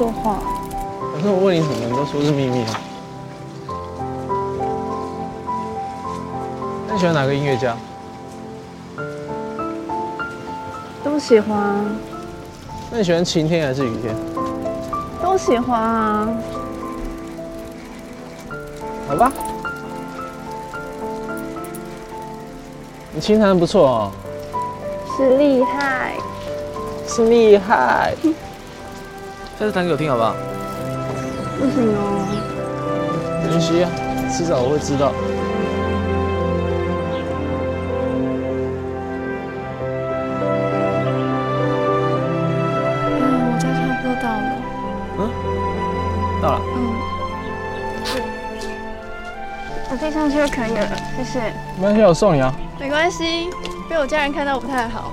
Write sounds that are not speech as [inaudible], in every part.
不说话？可是我问你什么，你都说是秘密啊。那你喜欢哪个音乐家？都喜欢，那你喜欢晴天还是雨天？都喜欢啊。好吧，你琴弹不错哦，是厉害，是厉害。下次弹给我听好不好？不行哦。没关系啊，迟早我会知道。嗯，我家差不多到了。嗯到了，嗯。我递上去就可以了，谢谢。没关系，我送你啊。没关系，被我家人看到不太好。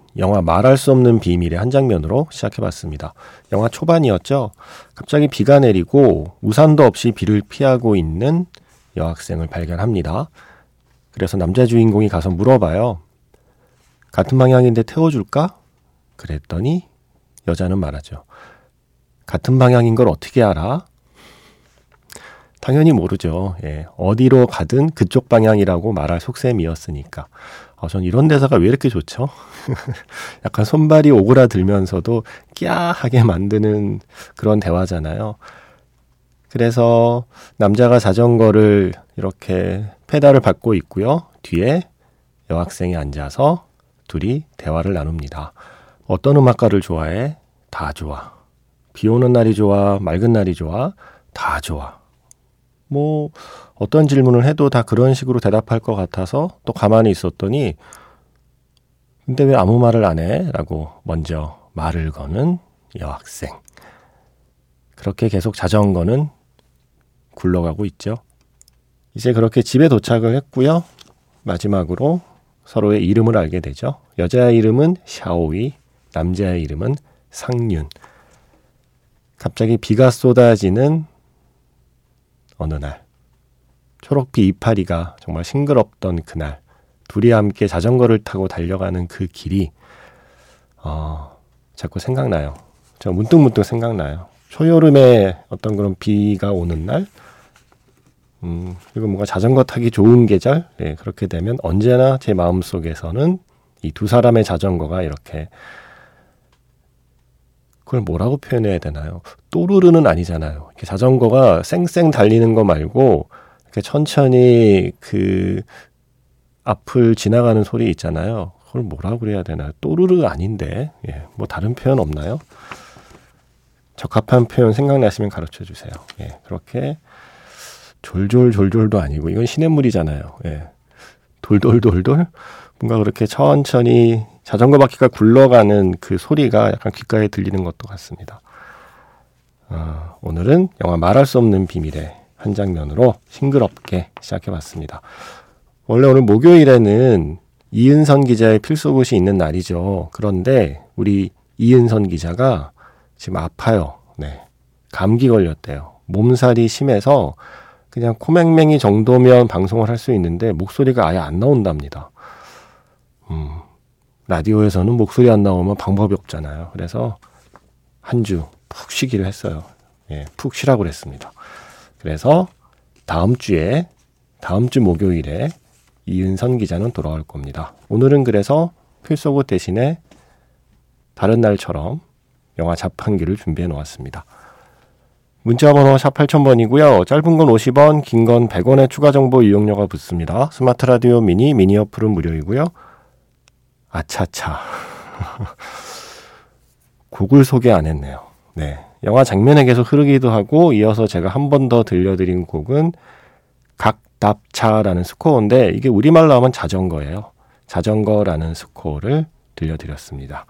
영화 말할 수 없는 비밀의 한 장면으로 시작해봤습니다. 영화 초반이었죠. 갑자기 비가 내리고 우산도 없이 비를 피하고 있는 여학생을 발견합니다. 그래서 남자 주인공이 가서 물어봐요. 같은 방향인데 태워줄까? 그랬더니 여자는 말하죠. 같은 방향인 걸 어떻게 알아? 당연히 모르죠. 예, 어디로 가든 그쪽 방향이라고 말할 속셈이었으니까. 어, 전 이런 대사가 왜 이렇게 좋죠? [laughs] 약간 손발이 오그라들면서도 끼야하게 만드는 그런 대화잖아요. 그래서 남자가 자전거를 이렇게 페달을 밟고 있고요. 뒤에 여학생이 앉아서 둘이 대화를 나눕니다. 어떤 음악가를 좋아해? 다 좋아. 비 오는 날이 좋아, 맑은 날이 좋아, 다 좋아. 뭐 어떤 질문을 해도 다 그런 식으로 대답할 것 같아서 또 가만히 있었더니 근데 왜 아무 말을 안 해? 라고 먼저 말을 거는 여학생. 그렇게 계속 자전거는 굴러가고 있죠. 이제 그렇게 집에 도착을 했고요. 마지막으로 서로의 이름을 알게 되죠. 여자의 이름은 샤오이, 남자의 이름은 상윤. 갑자기 비가 쏟아지는 어느 날 초록빛 이파리가 정말 싱그럽던 그날 둘이 함께 자전거를 타고 달려가는 그 길이 어, 자꾸 생각나요. 저 문득문득 생각나요. 초여름에 어떤 그런 비가 오는 날, 음, 그리고 뭔가 자전거 타기 좋은 계절, 네, 그렇게 되면 언제나 제 마음 속에서는 이 두 사람의 자전거가 이렇게 그걸 뭐라고 표현해야 되나요? 또르르는 아니잖아요. 이렇게 자전거가 쌩쌩 달리는 거 말고 이렇게 천천히 그 앞을 지나가는 소리 있잖아요. 그걸 뭐라고 그래야 되나요? 또르르 아닌데. 예, 뭐 다른 표현 없나요? 적합한 표현 생각나시면 가르쳐 주세요. 예, 그렇게 졸졸졸졸도 아니고 이건 시냇물이잖아요. 예. 돌돌돌돌 뭔가 그렇게 천천히 자전거 바퀴가 굴러가는 그 소리가 약간 귓가에 들리는 것도 같습니다. 어, 오늘은 영화 말할 수 없는 비밀의 한 장면으로 싱그럽게 시작해봤습니다. 원래 오늘 목요일에는 이은선 기자의 필수굿이 있는 날이죠. 그런데 우리 이은선 기자가 지금 아파요. 네. 감기 걸렸대요. 몸살이 심해서 그냥 코맹맹이 정도면 방송을 할 수 있는데 목소리가 아예 안 나온답니다. 음, 라디오에서는 목소리 안 나오면 방법이 없잖아요. 그래서 한 주 푹 쉬기로 했어요. 예, 푹 쉬라고 그랬습니다. 그래서 다음 주에 다음 주 목요일에 이은선 기자는 돌아올 겁니다. 오늘은 그래서 필소고 대신에 다른 날처럼 영화 자판기를 준비해 놓았습니다. 문자 번호 샵 8000번이고요. 짧은 건 50원, 긴 건 100원의 추가 정보 이용료가 붙습니다. 스마트 라디오 미니, 미니 어플은 무료이고요. 아차차. [laughs] 곡을 소개 안 했네요. 네. 영화 장면에 계속 흐르기도 하고 이어서 제가 한 번 더 들려드린 곡은 각답차라는 스코어인데 이게 우리말로 하면 자전거예요. 자전거라는 스코어를 들려드렸습니다.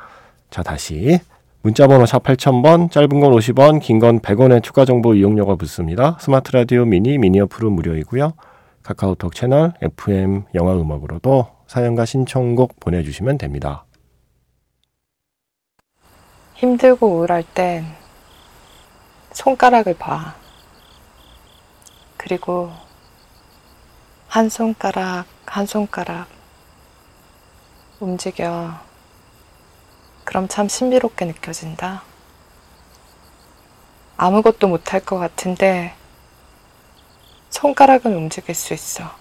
자, 다시 문자번호 샵 8000번, 짧은 건 50원, 긴 건 100원의 추가 정보 이용료가 붙습니다. 스마트 라디오 미니, 미니 어플은 무료이고요. 카카오톡 채널 FM 영화 음악으로도 사연과 신청곡 보내주시면 됩니다. 힘들고 우울할 땐 손가락을 봐. 그리고 한 손가락, 한 손가락 움직여. 그럼 참 신비롭게 느껴진다. 아무것도 못할 것 같은데 손가락은 움직일 수 있어.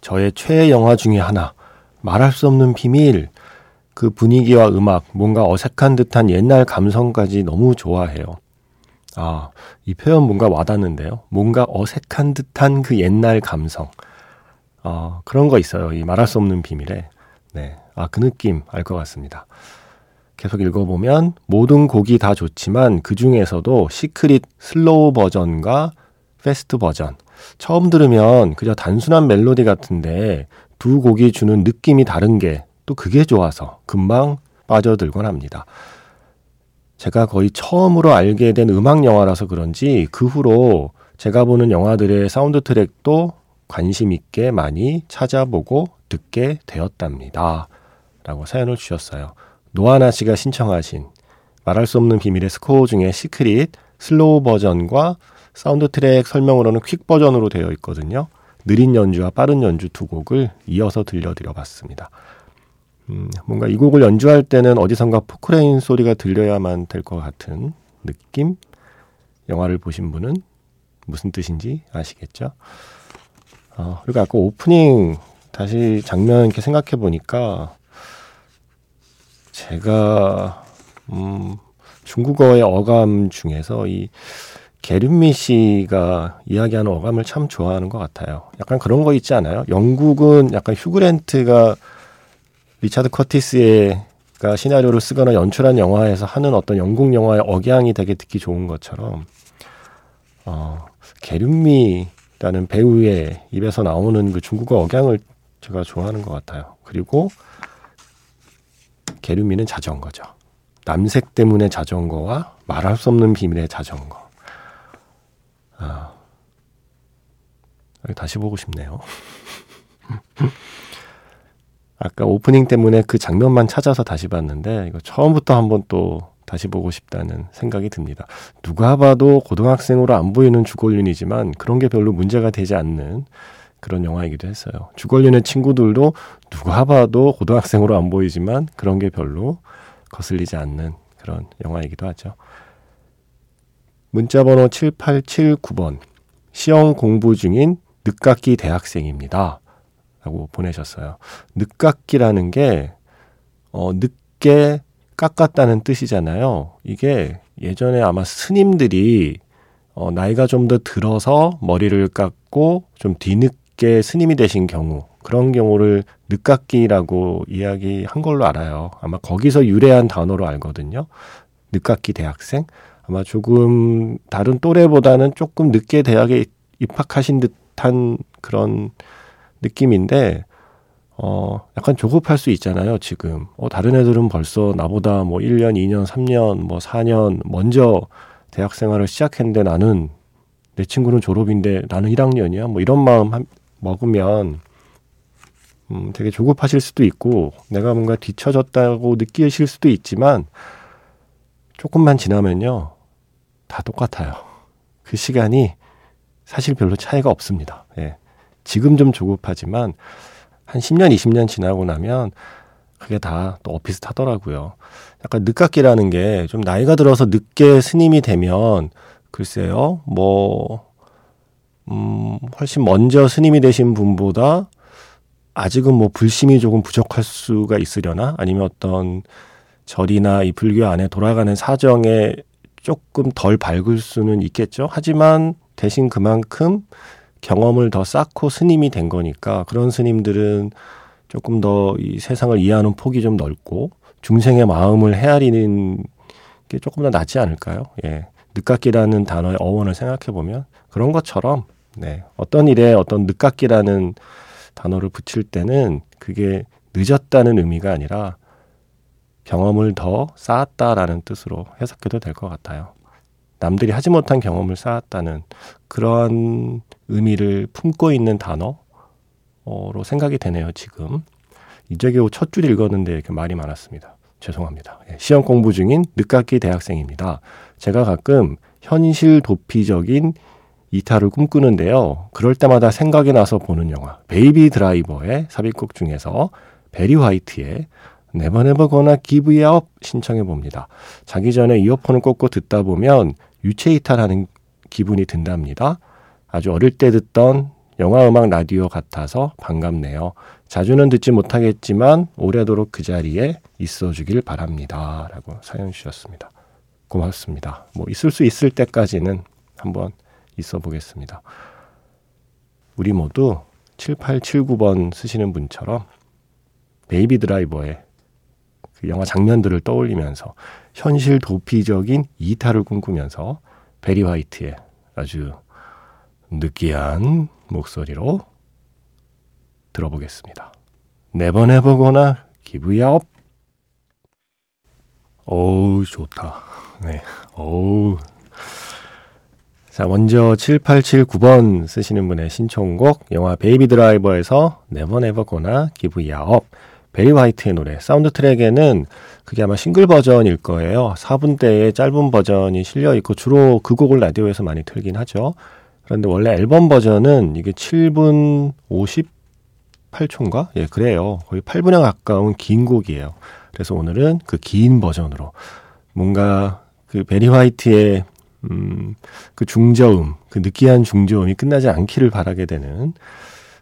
저의 최애 영화 중에 하나, 말할 수 없는 비밀. 그 분위기와 음악, 뭔가 어색한 듯한 옛날 감성까지 너무 좋아해요. 아, 이 표현 뭔가 와닿는데요. 뭔가 어색한 듯한 그 옛날 감성. 아, 그런 거 있어요. 이 말할 수 없는 비밀에. 네. 아, 그 느낌 알 것 같습니다. 계속 읽어보면 모든 곡이 다 좋지만 그 중에서도 Secret slow 버전과 fast 버전. 처음 들으면 그저 단순한 멜로디 같은데 두 곡이 주는 느낌이 다른 게 또 그게 좋아서 금방 빠져들곤 합니다. 제가 거의 처음으로 알게 된 음악 영화라서 그런지 그 후로 제가 보는 영화들의 사운드 트랙도 관심 있게 많이 찾아보고 듣게 되었답니다. 라고 사연을 주셨어요. 노아나 씨가 신청하신 말할 수 없는 비밀의 스코어 중에 Secret slow 버전과 사운드 트랙 설명으로는 quick 버전으로 되어 있거든요. 느린 연주와 빠른 연주 두 곡을 이어서 들려드려 봤습니다. 음, 뭔가 이 곡을 연주할 때는 어디선가 포크레인 소리가 들려야만 될 것 같은 느낌? 영화를 보신 분은 무슨 뜻인지 아시겠죠? 어, 그리고 아까 오프닝 다시 장면 이렇게 생각해 보니까 제가 음, 중국어의 어감 중에서 이 게륜미 씨가 이야기하는 어감을 참 좋아하는 것 같아요. 약간 그런 거 있지 않아요? 영국은 약간 휴그랜트가 리차드 커티스가 시나리오를 쓰거나 연출한 영화에서 하는 어떤 영국 영화의 억양이 되게 듣기 좋은 것처럼 어, 게륜미라는 배우의 입에서 나오는 그 중국어 억양을 제가 좋아하는 것 같아요. 그리고 게륜미는 자전거죠. 남색 때문에 자전거와 말할 수 없는 비밀의 자전거. 아, 다시 보고 싶네요. [laughs] 아까 오프닝 때문에 그 장면만 찾아서 다시 봤는데 이거 처음부터 한번 또 다시 보고 싶다는 생각이 듭니다. 누가 봐도 고등학생으로 안 보이는 주걸륜이지만 그런 게 별로 문제가 되지 않는 그런 영화이기도 했어요. 주걸륜의 친구들도 누가 봐도 고등학생으로 안 보이지만 그런 게 별로 거슬리지 않는 그런 영화이기도 하죠. 문자번호 7879번. 시험 공부 중인 늦깎이 대학생입니다. 라고 보내셨어요. 늦깎이라는 게, 어, 늦게 깎았다는 뜻이잖아요. 이게 예전에 아마 스님들이 어, 나이가 좀 더 들어서 머리를 깎고 좀 뒤늦게 스님이 되신 경우, 그런 경우를 늦깎이라고 이야기한 걸로 알아요. 아마 거기서 유래한 단어로 알거든요. 늦깎이 대학생. 아마 조금 다른 또래보다는 조금 늦게 대학에 입학하신 듯한 그런 느낌인데, 어, 약간 조급할 수 있잖아요, 지금. 어, 다른 애들은 벌써 나보다 뭐 1년, 2년, 3년, 뭐 4년 먼저 대학 생활을 시작했는데 나는 내 친구는 졸업인데 나는 1학년이야. 뭐 이런 마음 한, 먹으면 음, 되게 조급하실 수도 있고 내가 뭔가 뒤처졌다고 느끼실 수도 있지만 조금만 지나면요. 다 똑같아요. 그 시간이 사실 별로 차이가 없습니다. 예. 지금 좀 조급하지만 한 10년, 20년 지나고 나면 그게 다 또 비슷하더라고요. 약간 늦깎이라는 게 좀 나이가 들어서 늦게 스님이 되면 글쎄요, 뭐, 음, 훨씬 먼저 스님이 되신 분보다 아직은 뭐 불심이 조금 부족할 수가 있으려나 아니면 어떤 절이나 이 불교 안에 돌아가는 사정에 조금 덜 밝을 수는 있겠죠. 하지만 대신 그만큼 경험을 더 쌓고 스님이 된 거니까 그런 스님들은 조금 더 이 세상을 이해하는 폭이 좀 넓고 중생의 마음을 헤아리는 게 조금 더 낫지 않을까요? 예. 늦깎이라는 단어의 어원을 생각해 보면 그런 것처럼 네. 어떤 일에 어떤 늦깎이라는 단어를 붙일 때는 그게 늦었다는 의미가 아니라 경험을 더 쌓았다라는 뜻으로 해석해도 될 것 같아요. 남들이 하지 못한 경험을 쌓았다는 그러한 의미를 품고 있는 단어로 생각이 되네요, 지금. 이제 겨우 첫 줄 읽었는데 이렇게 말이 많았습니다. 죄송합니다. 예, 시험 공부 중인 늦깎이 대학생입니다. 제가 가끔 현실 도피적인 이탈을 꿈꾸는데요. 그럴 때마다 생각이 나서 보는 영화 베이비 드라이버의 삽입곡 중에서 베리 화이트의 Never Never Gonna Give Up 신청해 봅니다. 자기 전에 이어폰을 꽂고 듣다 보면 유체 이탈하는 기분이 든답니다. 아주 어릴 때 듣던 영화 음악 라디오 같아서 반갑네요. 자주는 듣지 못하겠지만 오래도록 그 자리에 있어 주길 바랍니다. 라고 사연 주셨습니다. 고맙습니다. 뭐 있을 수 있을 때까지는 한번 있어 보겠습니다. 우리 모두 7879번 쓰시는 분처럼 베이비 드라이버의 그 영화 장면들을 떠올리면서 현실 도피적인 이탈을 꿈꾸면서 베리 화이트의 아주 느끼한 목소리로 들어보겠습니다. Never Never Gonna Give Ya Up. 어우 좋다. 네. 어우 자, 먼저 7879번 쓰시는 분의 신청곡 영화 베이비 드라이버에서 Never Never Gonna Give Ya Up. 베리 화이트의 노래 사운드 트랙에는 그게 아마 싱글 버전일 거예요. 4분대의 짧은 버전이 실려 있고 주로 그 곡을 라디오에서 많이 틀긴 하죠. 그런데 원래 앨범 버전은 이게 7분 58초인가? 예, 그래요. 거의 8분에 가까운 긴 곡이에요. 그래서 오늘은 그 긴 버전으로 뭔가 그 베리 화이트의 음, 그 중저음, 그 느끼한 중저음이 끝나지 않기를 바라게 되는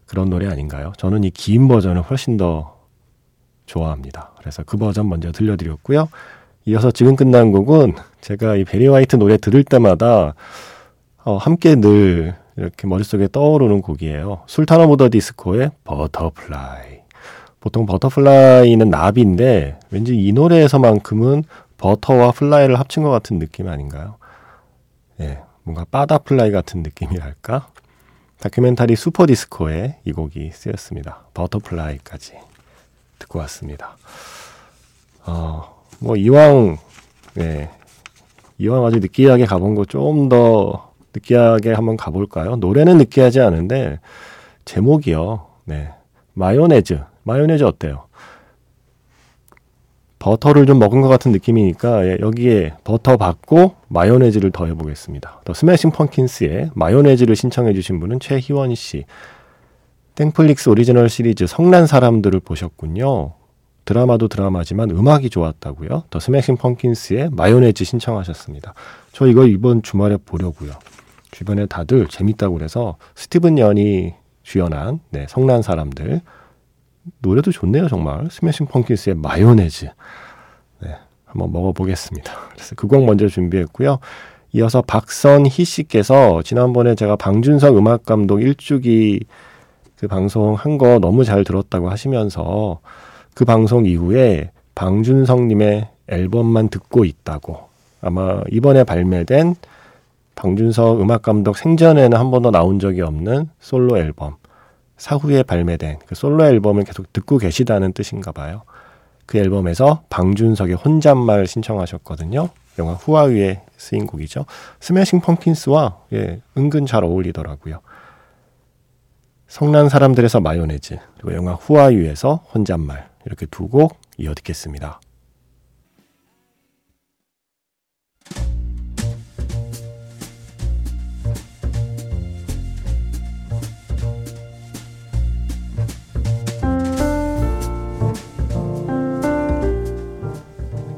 그런 노래 아닌가요? 저는 이 긴 버전을 훨씬 더 좋아합니다. 그래서 그 버전 먼저 들려드렸고요. 이어서 지금 끝난 곡은 제가 이 베리 화이트 노래 들을 때마다 어, 함께 늘 이렇게 머릿속에 떠오르는 곡이에요. 술탄 오브 더 디스코의 버터플라이. 보통 버터플라이는 나비인데 왠지 이 노래에서만큼은 버터와 플라이를 합친 것 같은 느낌 아닌가요? 예, 뭔가 버터플라이 같은 느낌이랄까? 다큐멘터리 슈퍼디스코에 이 곡이 쓰였습니다. 버터플라이까지 듣고 왔습니다. 어, 뭐 이왕 예, 이왕 아주 느끼하게 가본 거 좀 더 느끼하게 한번 가볼까요? 노래는 느끼하지 않은데 제목이요. 네, 마요네즈. 마요네즈 어때요? 버터를 좀 먹은 것 같은 느낌이니까 예, 여기에 버터 받고 마요네즈를 더해 보겠습니다. 더 스매싱 펑킨스의 마요네즈를 신청해 주신 분은 최희원 씨. 땡플릭스 오리지널 시리즈 성난 사람들을 보셨군요. 드라마도 드라마지만 음악이 좋았다고요. 더 스매싱 펑킨스의 마요네즈 신청하셨습니다. 저 이거 이번 주말에 보려고요. 주변에 다들 재밌다고 그래서 스티븐 연이 주연한 네, 성난 사람들 노래도 좋네요, 정말. 스매싱 펑킨스의 마요네즈. 네, 한번 먹어보겠습니다. [laughs] 그래서 그 곡 먼저 준비했고요. 이어서 박선희 씨께서 지난번에 제가 방준석 음악감독 일주기 그 방송 한 거 너무 잘 들었다고 하시면서 그 방송 이후에 방준석님의 앨범만 듣고 있다고 아마 이번에 발매된 방준석 음악 감독 생전에는 한 번도 나온 적이 없는 솔로 앨범 사후에 발매된 그 솔로 앨범을 계속 듣고 계시다는 뜻인가 봐요. 그 앨범에서 방준석의 혼잣말 신청하셨거든요. 영화 후아위에 쓰인 곡이죠. 스매싱 펑킨스와 예, 은근 잘 어울리더라고요. 성난 사람들에서 마요네즈 그리고 영화 후아유에서 혼잣말 이렇게 두 곡 이어 듣겠습니다.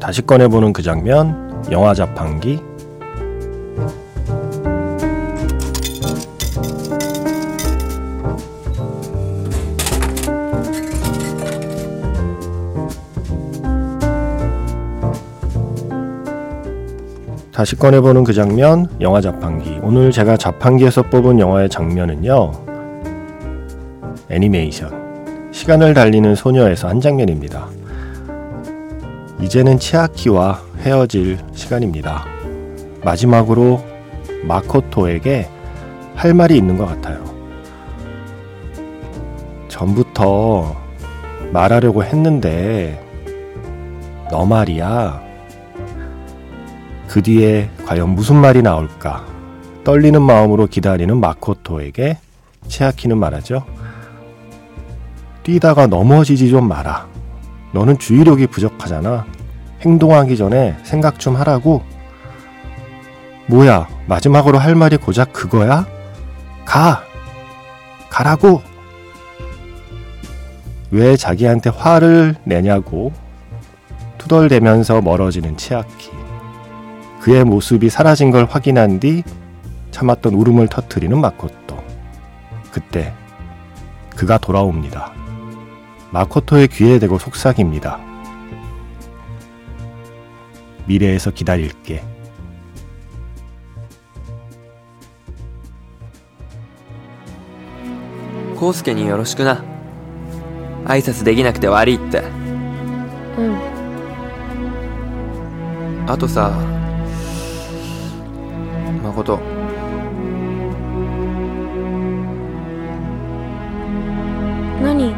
다시 꺼내보는 그 장면, 영화 자판기. 다시 꺼내보는 그 장면, 영화 자판기. 오늘 제가 자판기에서 뽑은 영화의 장면은요, 애니메이션. 시간을 달리는 소녀에서 한 장면입니다. 이제는 치아키와 헤어질 시간입니다. 마지막으로 마코토에게 할 말이 있는 것 같아요. 전부터 말하려고 했는데, 너 말이야. 그 뒤에 과연 무슨 말이 나올까? 떨리는 마음으로 기다리는 마코토에게 치아키는 말하죠. 뛰다가 넘어지지 좀 마라. 너는 주의력이 부족하잖아. 행동하기 전에 생각 좀 하라고. 뭐야, 마지막으로 할 말이 고작 그거야? 가! 가라고! 왜 자기한테 화를 내냐고 투덜대면서 멀어지는 치아키. 그의 모습이 사라진 걸 확인한 뒤 참았던 울음을 터뜨리는 마코토. 그때 그가 돌아옵니다. 마코토의 귀에 대고 속삭입니다. 미래에서 기다릴게. 康介によろしくな挨拶できなくて悪いってうんあとさ 誠何？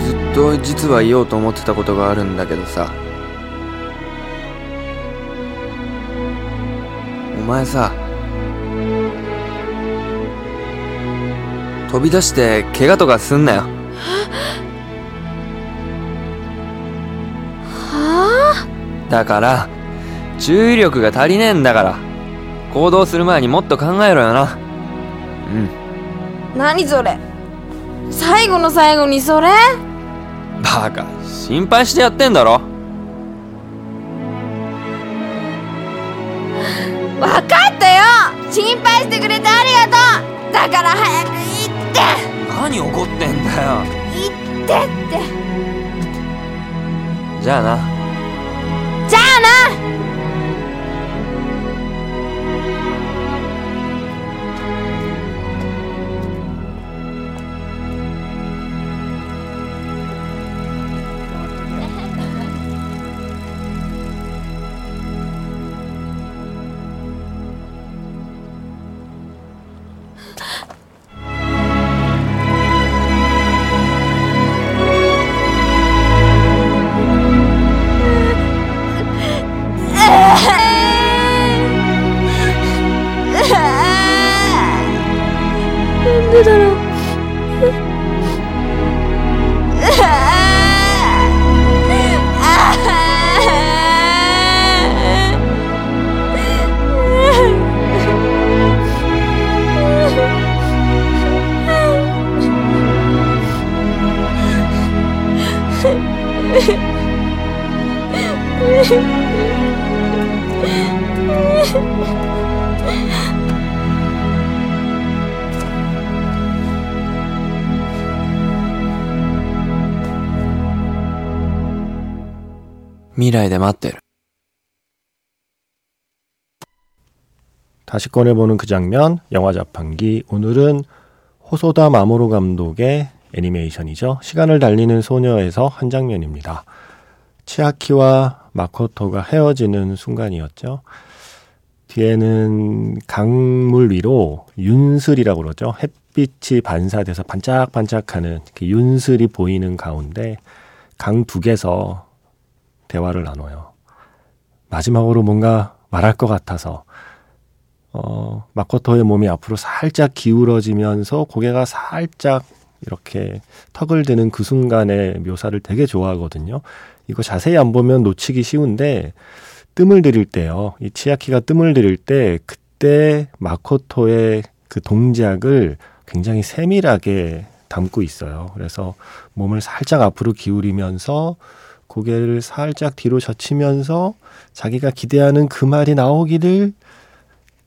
ずっと実は言おうと思ってたことがあるんだけどさ。お前さ飛び出して怪我とかすんなよ。はだから注意力が足りねえんだから。行動する前にもっと考えろよな。うん。何それ？最後の最後にそれ？バカ心配してやってんだろ。[laughs] 分かったよ！心配してくれてありがとう！だから早く行って！何怒ってんだよ。行ってって。じゃあな。じゃあな未来で待ってる 다시 꺼내보는 그 장면, 영화 자판기. 오늘은 호소다 마모로 감독의 애니메이션이죠. 시간을 달리는 소녀에서 한 장면입니다. 치아키와 마코토가 헤어지는 순간이었죠. 뒤에는 강물 위로 윤슬이라고 그러죠. 햇빛이 반사돼서 반짝반짝하는 그 윤슬이 보이는 가운데 강 두 개서 대화를 나눠요. 마지막으로 뭔가 말할 것 같아서 어, 마코토의 몸이 앞으로 살짝 기울어지면서 고개가 살짝 이렇게 턱을 드는 그 순간의 묘사를 되게 좋아하거든요. 이거 자세히 안 보면 놓치기 쉬운데 뜸을 들일 때요. 이 치아키가 뜸을 들일 때 그때 마코토의 그 동작을 굉장히 세밀하게 담고 있어요. 그래서 몸을 살짝 앞으로 기울이면서 고개를 살짝 뒤로 젖히면서 자기가 기대하는 그 말이 나오기를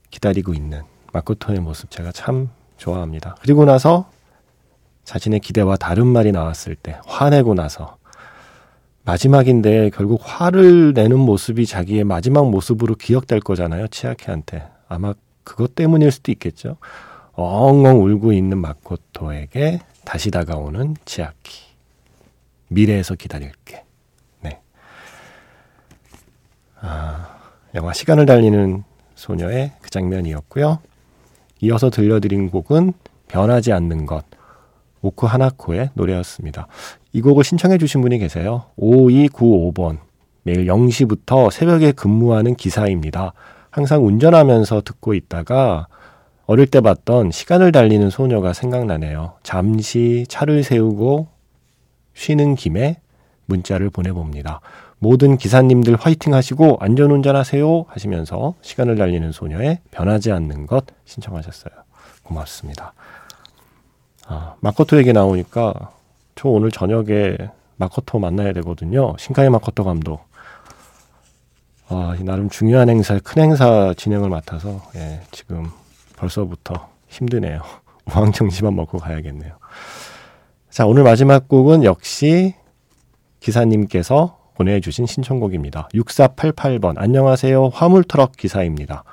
기다리고 있는 마코토의 모습 제가 참 좋아합니다. 그리고 나서 자신의 기대와 다른 말이 나왔을 때 화내고 나서 마지막인데 결국 화를 내는 모습이 자기의 마지막 모습으로 기억될 거잖아요. 치아키한테. 아마 그것 때문일 수도 있겠죠. 엉엉 울고 있는 마코토에게 다시 다가오는 치아키. 미래에서 기다릴게. 네. 아, 영화 시간을 달리는 소녀의 그 장면이었고요. 이어서 들려드린 곡은 변하지 않는 것. 오크 하나코의 노래였습니다. 이 곡을 신청해 주신 분이 계세요. 5295번. 매일 0시부터 새벽에 근무하는 기사입니다. 항상 운전하면서 듣고 있다가 어릴 때 봤던 시간을 달리는 소녀가 생각나네요. 잠시 차를 세우고 쉬는 김에 문자를 보내봅니다. 모든 기사님들 화이팅 하시고 안전 운전 하세요 하시면서 시간을 달리는 소녀의 변하지 않는 것 신청하셨어요. 고맙습니다. 아, 마코토 얘기 나오니까 저 오늘 저녁에 마코토 만나야 되거든요. 신카이 마코토 감독. 아, 나름 중요한 행사, 큰 행사 진행을 맡아서 예, 지금 벌써부터 힘드네요. [laughs] 우황청심만 먹고 가야겠네요. 자, 오늘 마지막 곡은 역시 기사님께서 보내주신 신청곡입니다. 6488번. 안녕하세요. 화물트럭 기사입니다.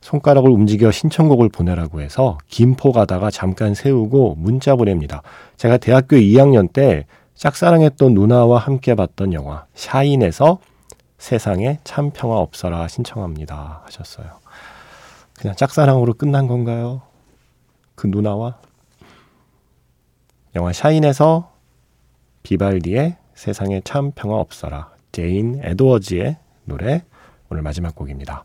손가락을 움직여 신청곡을 보내라고 해서 김포 가다가 잠깐 세우고 문자 보냅니다. 제가 대학교 2학년 때 짝사랑했던 누나와 함께 봤던 영화 샤인에서 세상에 참 평화 없어라 신청합니다 하셨어요. 그냥 짝사랑으로 끝난 건가요? 그 누나와 영화 샤인에서 비발디의 세상에 참 평화 없어라 제인 에드워즈의 노래 오늘 마지막 곡입니다.